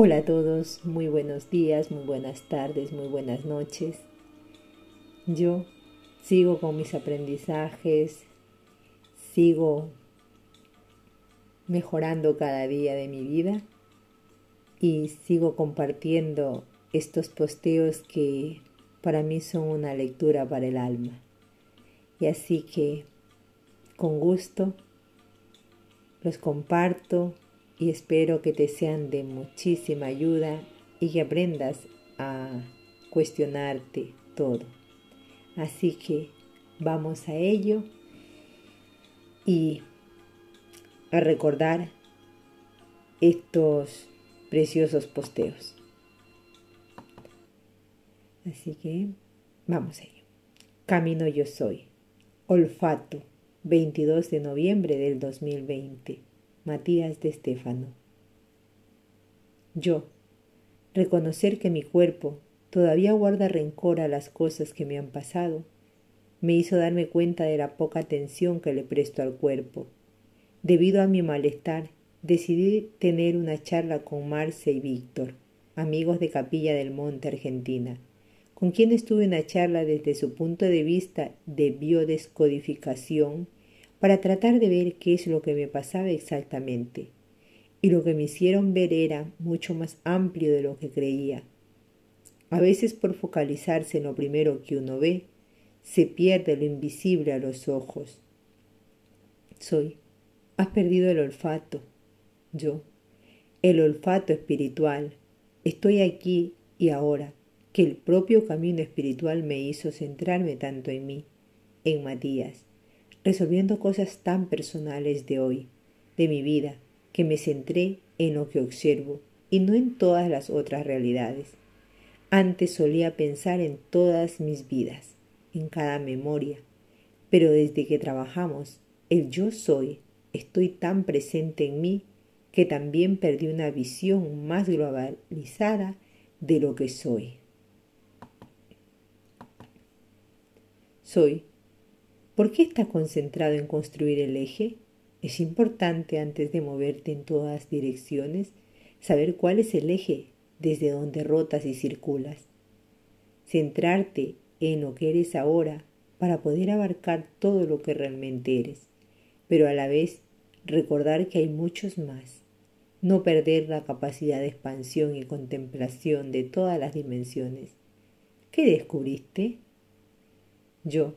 Hola a todos, muy buenos días, muy buenas tardes, muy buenas noches. Yo sigo con mis aprendizajes, sigo mejorando cada día de mi vida y sigo compartiendo estos posteos que para mí son una lectura para el alma. Y así que con gusto los comparto y espero que te sean de muchísima ayuda y que aprendas a cuestionarte todo. Así que vamos a ello y a recordar estos preciosos posteos. Así que vamos a ello. Camino yo soy. Olfato, 22 de noviembre del 2020. Matías de Estéfano. Yo, reconocer que mi cuerpo todavía guarda rencor a las cosas que me han pasado, me hizo darme cuenta de la poca atención que le presto al cuerpo. Debido a mi malestar, decidí tener una charla con Marce y Víctor, amigos de Capilla del Monte, Argentina, con quienes tuve una charla desde su punto de vista de biodescodificación para tratar de ver qué es lo que me pasaba exactamente. Y lo que me hicieron ver era mucho más amplio de lo que creía. A veces por focalizarse en lo primero que uno ve, se pierde lo invisible a los ojos. Soy. Has perdido el olfato. Yo. El olfato espiritual. Estoy aquí y ahora, que el propio camino espiritual me hizo centrarme tanto en mí, en Matías resolviendo cosas tan personales de hoy, de mi vida, que me centré en lo que observo y no en todas las otras realidades. Antes solía pensar en todas mis vidas, en cada memoria, pero desde que trabajamos, el yo soy, estoy tan presente en mí que también perdí una visión más globalizada de lo que soy. Soy ¿Por qué estás concentrado en construir el eje? Es importante antes de moverte en todas direcciones saber cuál es el eje desde donde rotas y circulas. Centrarte en lo que eres ahora para poder abarcar todo lo que realmente eres, pero a la vez recordar que hay muchos más. No perder la capacidad de expansión y contemplación de todas las dimensiones. ¿Qué descubriste? Yo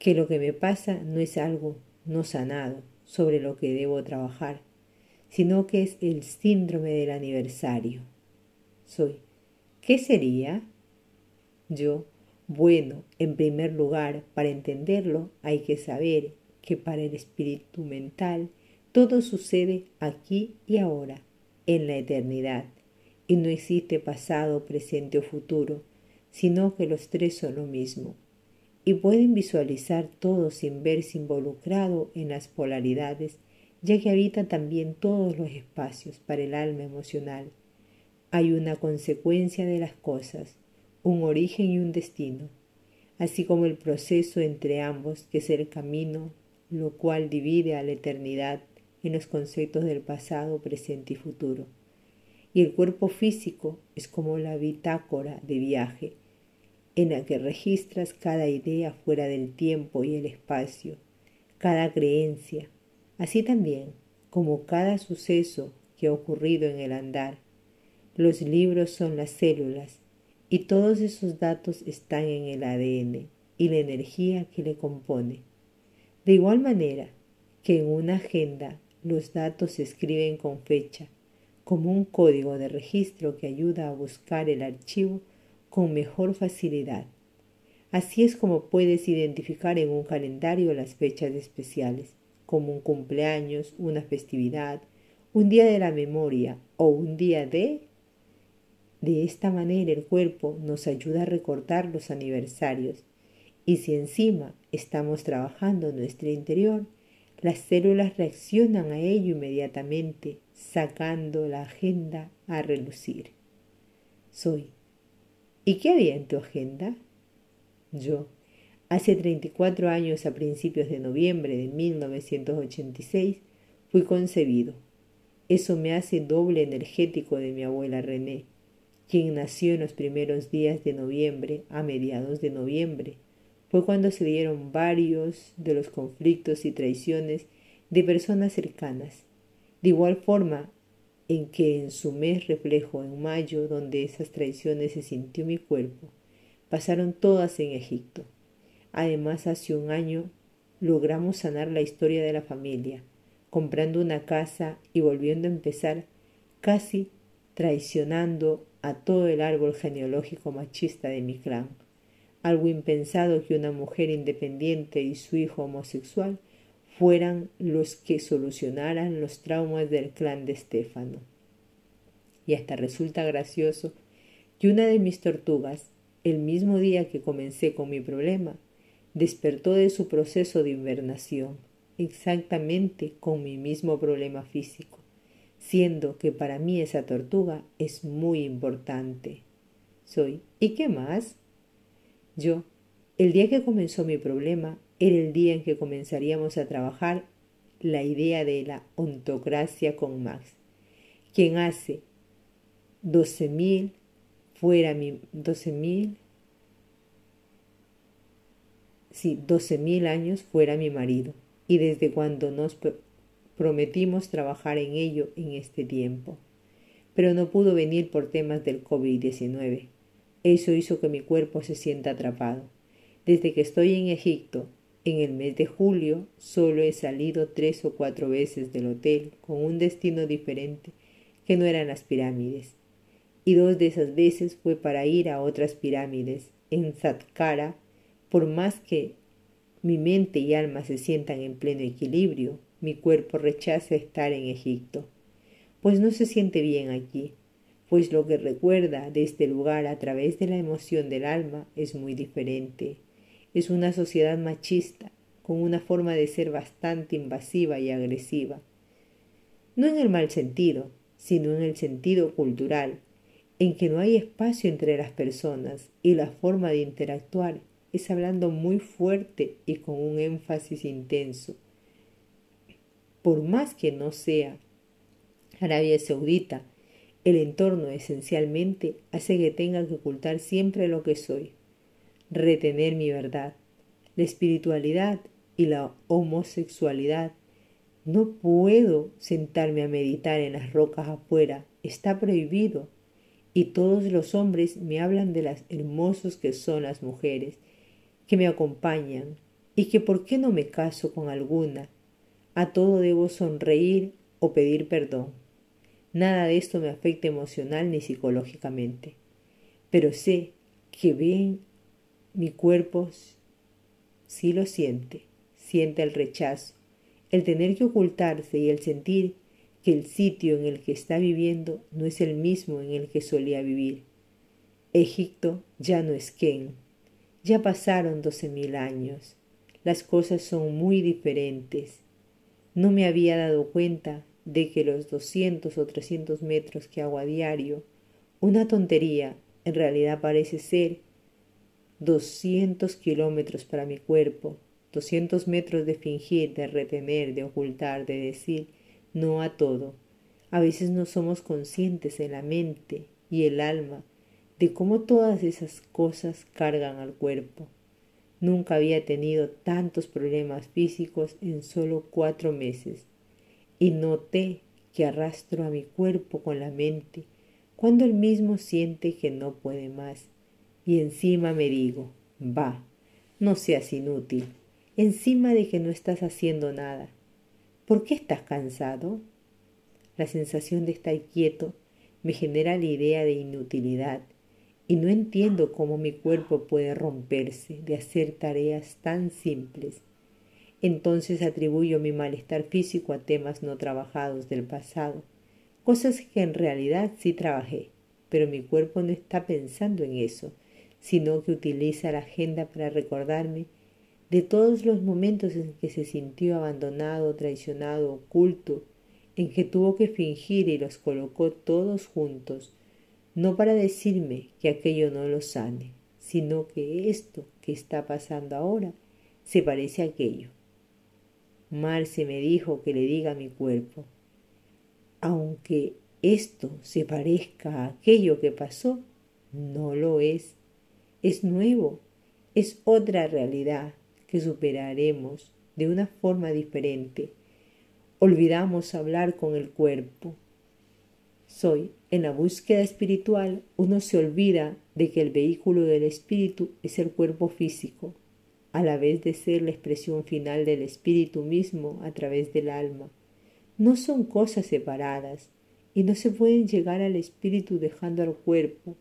que lo que me pasa no es algo no sanado sobre lo que debo trabajar, sino que es el síndrome del aniversario. Soy. ¿Qué sería? Yo. Bueno, en primer lugar, para entenderlo hay que saber que para el espíritu mental todo sucede aquí y ahora, en la eternidad, y no existe pasado, presente o futuro, sino que los tres son lo mismo y pueden visualizar todo sin verse involucrado en las polaridades, ya que habita también todos los espacios para el alma emocional. Hay una consecuencia de las cosas, un origen y un destino, así como el proceso entre ambos, que es el camino, lo cual divide a la eternidad en los conceptos del pasado, presente y futuro. Y el cuerpo físico es como la bitácora de viaje, en la que registras cada idea fuera del tiempo y el espacio, cada creencia, así también como cada suceso que ha ocurrido en el andar. Los libros son las células y todos esos datos están en el ADN y la energía que le compone. De igual manera que en una agenda los datos se escriben con fecha, como un código de registro que ayuda a buscar el archivo con mejor facilidad. Así es como puedes identificar en un calendario las fechas especiales, como un cumpleaños, una festividad, un día de la memoria o un día de... De esta manera el cuerpo nos ayuda a recordar los aniversarios y si encima estamos trabajando nuestro interior, las células reaccionan a ello inmediatamente, sacando la agenda a relucir. Soy ¿Y qué había en tu agenda? Yo, hace 34 años a principios de noviembre de 1986, fui concebido. Eso me hace doble energético de mi abuela René, quien nació en los primeros días de noviembre, a mediados de noviembre. Fue cuando se dieron varios de los conflictos y traiciones de personas cercanas. De igual forma en que en su mes reflejo en mayo, donde esas traiciones se sintió mi cuerpo, pasaron todas en Egipto. Además, hace un año logramos sanar la historia de la familia, comprando una casa y volviendo a empezar, casi traicionando a todo el árbol genealógico machista de mi clan. Algo impensado que una mujer independiente y su hijo homosexual fueran los que solucionaran los traumas del clan de Estéfano. Y hasta resulta gracioso que una de mis tortugas, el mismo día que comencé con mi problema, despertó de su proceso de invernación, exactamente con mi mismo problema físico, siendo que para mí esa tortuga es muy importante. Soy, ¿y qué más? Yo, el día que comenzó mi problema, era el día en que comenzaríamos a trabajar la idea de la ontocracia con Max, quien hace doce mil fuera mi doce mil si doce mil años fuera mi marido, y desde cuando nos prometimos trabajar en ello en este tiempo. Pero no pudo venir por temas del COVID-19. Eso hizo que mi cuerpo se sienta atrapado. Desde que estoy en Egipto, en el mes de julio, solo he salido tres o cuatro veces del hotel con un destino diferente que no eran las pirámides. Y dos de esas veces fue para ir a otras pirámides, en Satkara, por más que mi mente y alma se sientan en pleno equilibrio, mi cuerpo rechaza estar en Egipto, pues no se siente bien aquí, pues lo que recuerda de este lugar a través de la emoción del alma es muy diferente. Es una sociedad machista, con una forma de ser bastante invasiva y agresiva. No en el mal sentido, sino en el sentido cultural, en que no hay espacio entre las personas y la forma de interactuar es hablando muy fuerte y con un énfasis intenso. Por más que no sea Arabia Saudita, el entorno esencialmente hace que tenga que ocultar siempre lo que soy, retener mi verdad, la espiritualidad y la homosexualidad. No puedo sentarme a meditar en las rocas afuera, está prohibido. Y todos los hombres me hablan de las hermosos que son las mujeres que me acompañan y que por qué no me caso con alguna. A todo debo sonreír o pedir perdón. Nada de esto me afecta emocional ni psicológicamente. Pero sé que bien mi cuerpo sí lo siente, siente el rechazo, el tener que ocultarse y el sentir que el sitio en el que está viviendo no es el mismo en el que solía vivir. Egipto ya no es Ken, ya pasaron doce mil años. Las cosas son muy diferentes. No me había dado cuenta de que los doscientos o trescientos metros que hago a diario, una tontería, en realidad parece ser doscientos kilómetros para mi cuerpo, doscientos metros de fingir, de retener, de ocultar, de decir no a todo. A veces no somos conscientes en la mente y el alma de cómo todas esas cosas cargan al cuerpo. Nunca había tenido tantos problemas físicos en solo cuatro meses y noté que arrastro a mi cuerpo con la mente cuando él mismo siente que no puede más y encima me digo, va, no seas inútil, encima de que no estás haciendo nada. ¿Por qué estás cansado? La sensación de estar quieto me genera la idea de inutilidad y no entiendo cómo mi cuerpo puede romperse de hacer tareas tan simples. Entonces atribuyo mi malestar físico a temas no trabajados del pasado, cosas que en realidad sí trabajé, pero mi cuerpo no está pensando en eso, sino que utiliza la agenda para recordarme de todos los momentos en que se sintió abandonado, traicionado, oculto, en que tuvo que fingir y los colocó todos juntos, no para decirme que aquello no lo sane, sino que esto que está pasando ahora se parece a aquello. Marce me dijo que le diga a mi cuerpo, Aunque esto se parezca a aquello que pasó, no lo es. Es nuevo, es otra realidad que superaremos de una forma diferente. Olvidamos hablar con el cuerpo. Soy, en la búsqueda espiritual, uno se olvida de que el vehículo del espíritu es el cuerpo físico, a la vez de ser la expresión final del espíritu mismo a través del alma. No son cosas separadas y no se pueden llegar al espíritu dejando al cuerpo.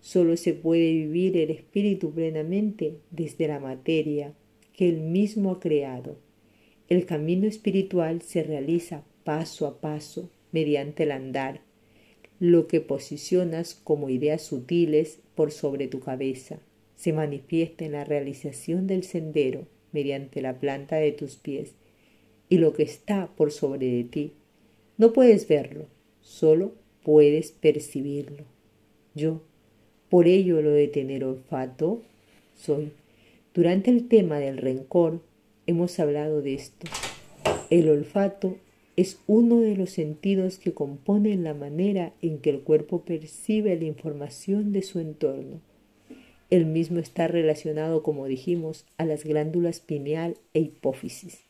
Solo se puede vivir el espíritu plenamente desde la materia que él mismo ha creado. El camino espiritual se realiza paso a paso mediante el andar, lo que posicionas como ideas sutiles por sobre tu cabeza se manifiesta en la realización del sendero mediante la planta de tus pies y lo que está por sobre de ti. No puedes verlo, solo puedes percibirlo. Yo, por ello lo de tener olfato, soy. Durante el tema del rencor hemos hablado de esto. El olfato es uno de los sentidos que componen la manera en que el cuerpo percibe la información de su entorno. El mismo está relacionado, como dijimos, a las glándulas pineal e hipófisis,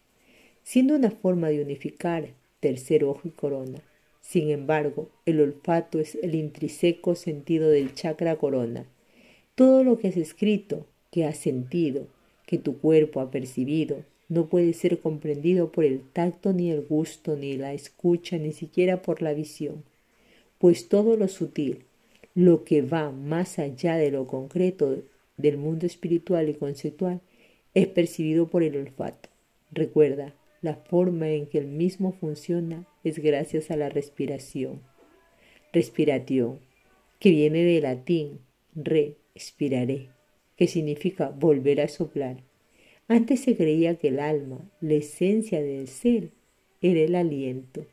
siendo una forma de unificar tercer ojo y corona. Sin embargo, el olfato es el intrínseco sentido del chakra corona. Todo lo que has escrito, que has sentido, que tu cuerpo ha percibido, no puede ser comprendido por el tacto ni el gusto ni la escucha ni siquiera por la visión, pues todo lo sutil, lo que va más allá de lo concreto del mundo espiritual y conceptual es percibido por el olfato. Recuerda, la forma en que el mismo funciona es gracias a la respiración. Respiración, que viene del latín re, expiraré, que significa volver a soplar. Antes se creía que el alma, la esencia del ser, era el aliento,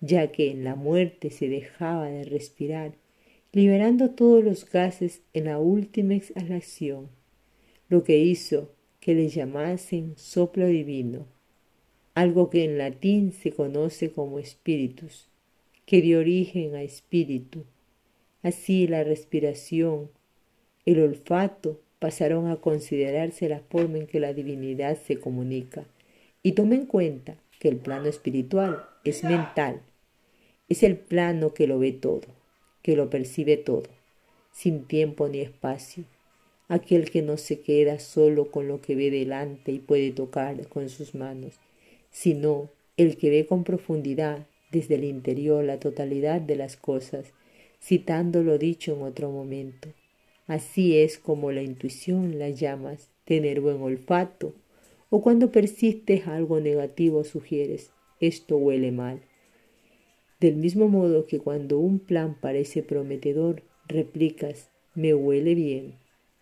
ya que en la muerte se dejaba de respirar liberando todos los gases en la última exhalación, lo que hizo que le llamasen soplo divino, algo que en latín se conoce como espíritus, que dio origen a espíritu. Así la respiración, el olfato pasaron a considerarse la forma en que la divinidad se comunica. Y tome en cuenta que el plano espiritual es mental, es el plano que lo ve todo que lo percibe todo, sin tiempo ni espacio, aquel que no se queda solo con lo que ve delante y puede tocar con sus manos, sino el que ve con profundidad desde el interior la totalidad de las cosas, citando lo dicho en otro momento. Así es como la intuición la llamas, tener buen olfato, o cuando persistes algo negativo sugieres, esto huele mal. Del mismo modo que cuando un plan parece prometedor, replicas, me huele bien.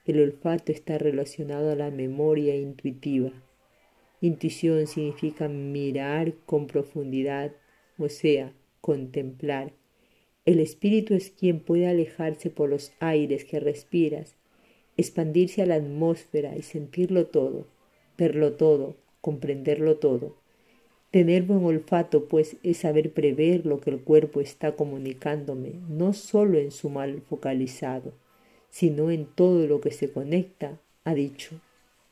El olfato está relacionado a la memoria intuitiva. Intuición significa mirar con profundidad, o sea, contemplar. El espíritu es quien puede alejarse por los aires que respiras, expandirse a la atmósfera y sentirlo todo, verlo todo, comprenderlo todo. Tener buen olfato, pues, es saber prever lo que el cuerpo está comunicándome, no solo en su mal focalizado, sino en todo lo que se conecta, ha dicho,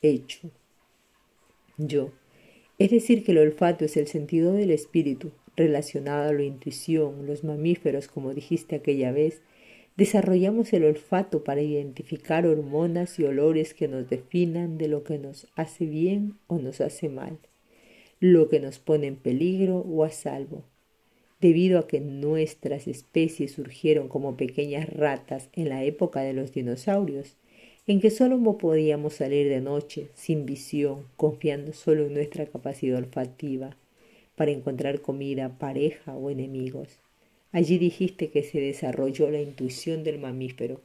hecho. Yo. Es decir, que el olfato es el sentido del espíritu, relacionado a la intuición, los mamíferos, como dijiste aquella vez, desarrollamos el olfato para identificar hormonas y olores que nos definan de lo que nos hace bien o nos hace mal lo que nos pone en peligro o a salvo. Debido a que nuestras especies surgieron como pequeñas ratas en la época de los dinosaurios, en que solo podíamos salir de noche, sin visión, confiando solo en nuestra capacidad olfativa, para encontrar comida, pareja o enemigos. Allí dijiste que se desarrolló la intuición del mamífero,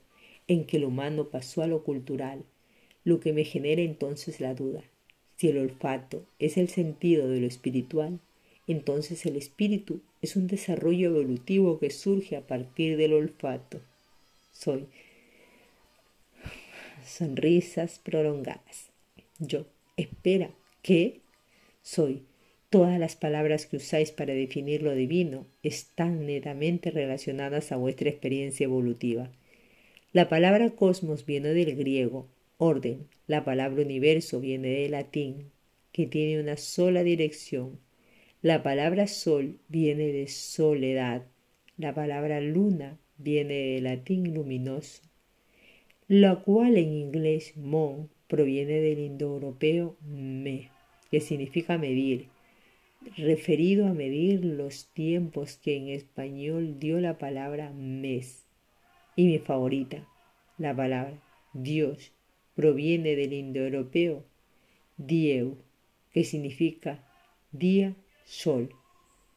en que el humano pasó a lo cultural, lo que me genera entonces la duda. Si el olfato es el sentido de lo espiritual, entonces el espíritu es un desarrollo evolutivo que surge a partir del olfato. Soy sonrisas prolongadas. Yo, espera, ¿qué? Soy Todas las palabras que usáis para definir lo divino están netamente relacionadas a vuestra experiencia evolutiva. La palabra cosmos viene del griego, orden. La palabra universo viene del latín, que tiene una sola dirección. La palabra sol viene de soledad. La palabra luna viene del latín luminoso, la cual en inglés mon proviene del indoeuropeo me, que significa medir, referido a medir los tiempos que en español dio la palabra mes. Y mi favorita, la palabra Dios, proviene del indoeuropeo dieu, que significa día, sol,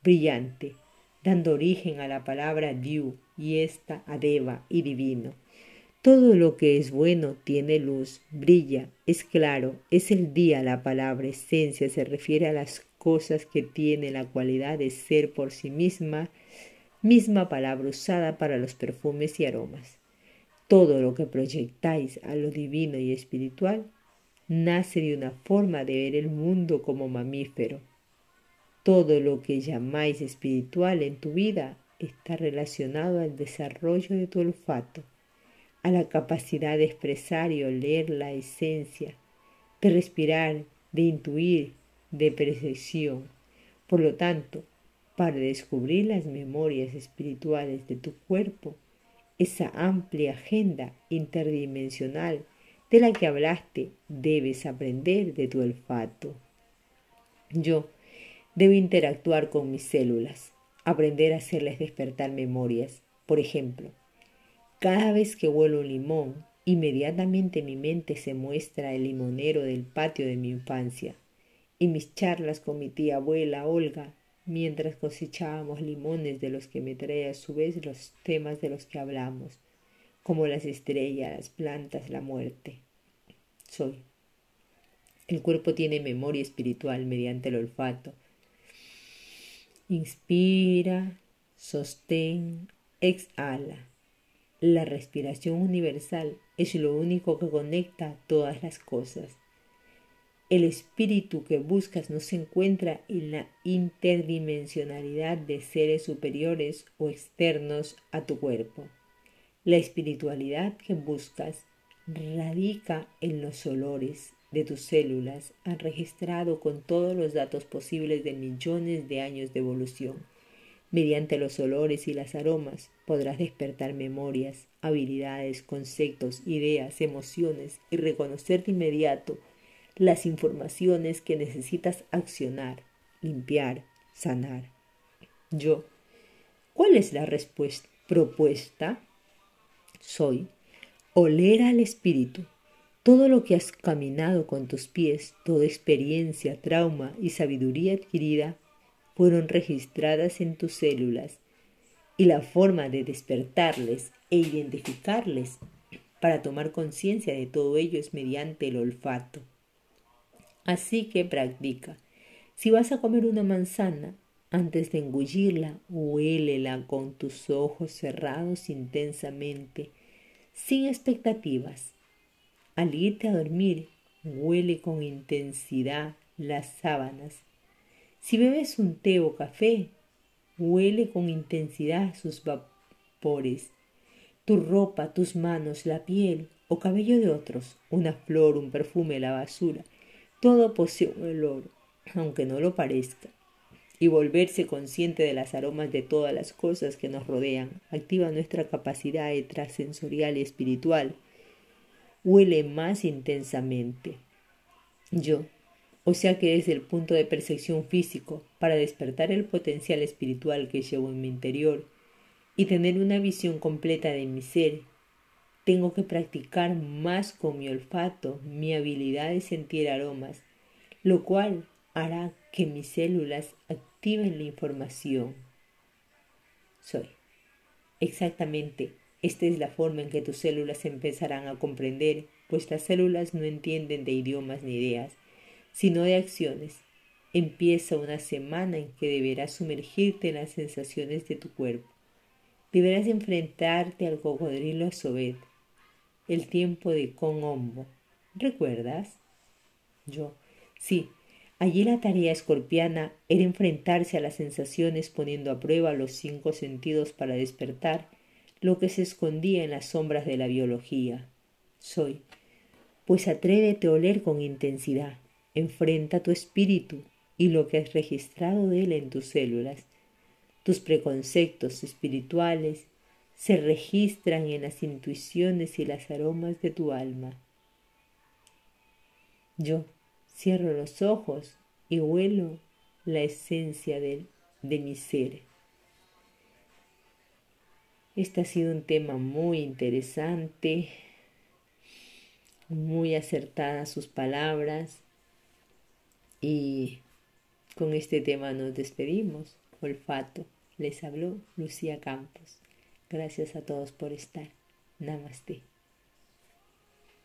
brillante, dando origen a la palabra diu y esta a deva y divino. Todo lo que es bueno tiene luz, brilla, es claro, es el día, la palabra esencia se refiere a las cosas que tiene la cualidad de ser por sí misma, misma palabra usada para los perfumes y aromas. Todo lo que proyectáis a lo divino y espiritual nace de una forma de ver el mundo como mamífero. Todo lo que llamáis espiritual en tu vida está relacionado al desarrollo de tu olfato a la capacidad de expresar y oler la esencia, de respirar, de intuir, de percepción. Por lo tanto, para descubrir las memorias espirituales de tu cuerpo, esa amplia agenda interdimensional de la que hablaste, debes aprender de tu olfato. Yo debo interactuar con mis células, aprender a hacerles despertar memorias. Por ejemplo, cada vez que huelo un limón, inmediatamente mi mente se muestra el limonero del patio de mi infancia y mis charlas con mi tía abuela Olga mientras cosechábamos limones de los que me trae a su vez los temas de los que hablamos, como las estrellas, las plantas, la muerte. Soy. El cuerpo tiene memoria espiritual mediante el olfato. Inspira, sostén, exhala. La respiración universal es lo único que conecta todas las cosas. El espíritu que buscas no se encuentra en la interdimensionalidad de seres superiores o externos a tu cuerpo. La espiritualidad que buscas radica en los olores de tus células, han registrado con todos los datos posibles de millones de años de evolución Mediante los olores y las aromas podrás despertar memorias, habilidades, conceptos, ideas, emociones y reconocer de inmediato las informaciones que necesitas accionar, limpiar, sanar. Yo, ¿cuál es la respuesta propuesta? Soy oler al espíritu. Todo lo que has caminado con tus pies, toda experiencia, trauma y sabiduría adquirida fueron registradas en tus células y la forma de despertarles e identificarles para tomar conciencia de todo ello es mediante el olfato. Así que practica. Si vas a comer una manzana, antes de engullirla, huélela con tus ojos cerrados intensamente, sin expectativas. Al irte a dormir, huele con intensidad las sábanas si bebes un té o café, huele con intensidad sus vapores. Tu ropa, tus manos, la piel o cabello de otros, una flor, un perfume, la basura, todo posee un olor, aunque no lo parezca. Y volverse consciente de las aromas de todas las cosas que nos rodean activa nuestra capacidad extrasensorial y espiritual. Huele más intensamente. Yo, o sea que desde el punto de percepción físico, para despertar el potencial espiritual que llevo en mi interior y tener una visión completa de mi ser, tengo que practicar más con mi olfato, mi habilidad de sentir aromas, lo cual hará que mis células activen la información. Soy. Exactamente, esta es la forma en que tus células empezarán a comprender, pues las células no entienden de idiomas ni ideas, sino de acciones. Empieza una semana en que deberás sumergirte en las sensaciones de tu cuerpo. Deberás enfrentarte al cocodrilo Sobet, el tiempo de Con ¿Recuerdas? Yo, sí, Allí la tarea escorpiana era enfrentarse a las sensaciones poniendo a prueba los cinco sentidos para despertar lo que se escondía en las sombras de la biología. Soy. Pues atrévete a oler con intensidad. Enfrenta tu espíritu y lo que has registrado de él en tus células. Tus preconceptos espirituales se registran en las intuiciones y las aromas de tu alma. Yo cierro los ojos y huelo la esencia de, de mi ser. Este ha sido un tema muy interesante, muy acertadas sus palabras y con este tema nos despedimos. Olfato. Les habló Lucía Campos. Gracias a todos por estar. Namaste.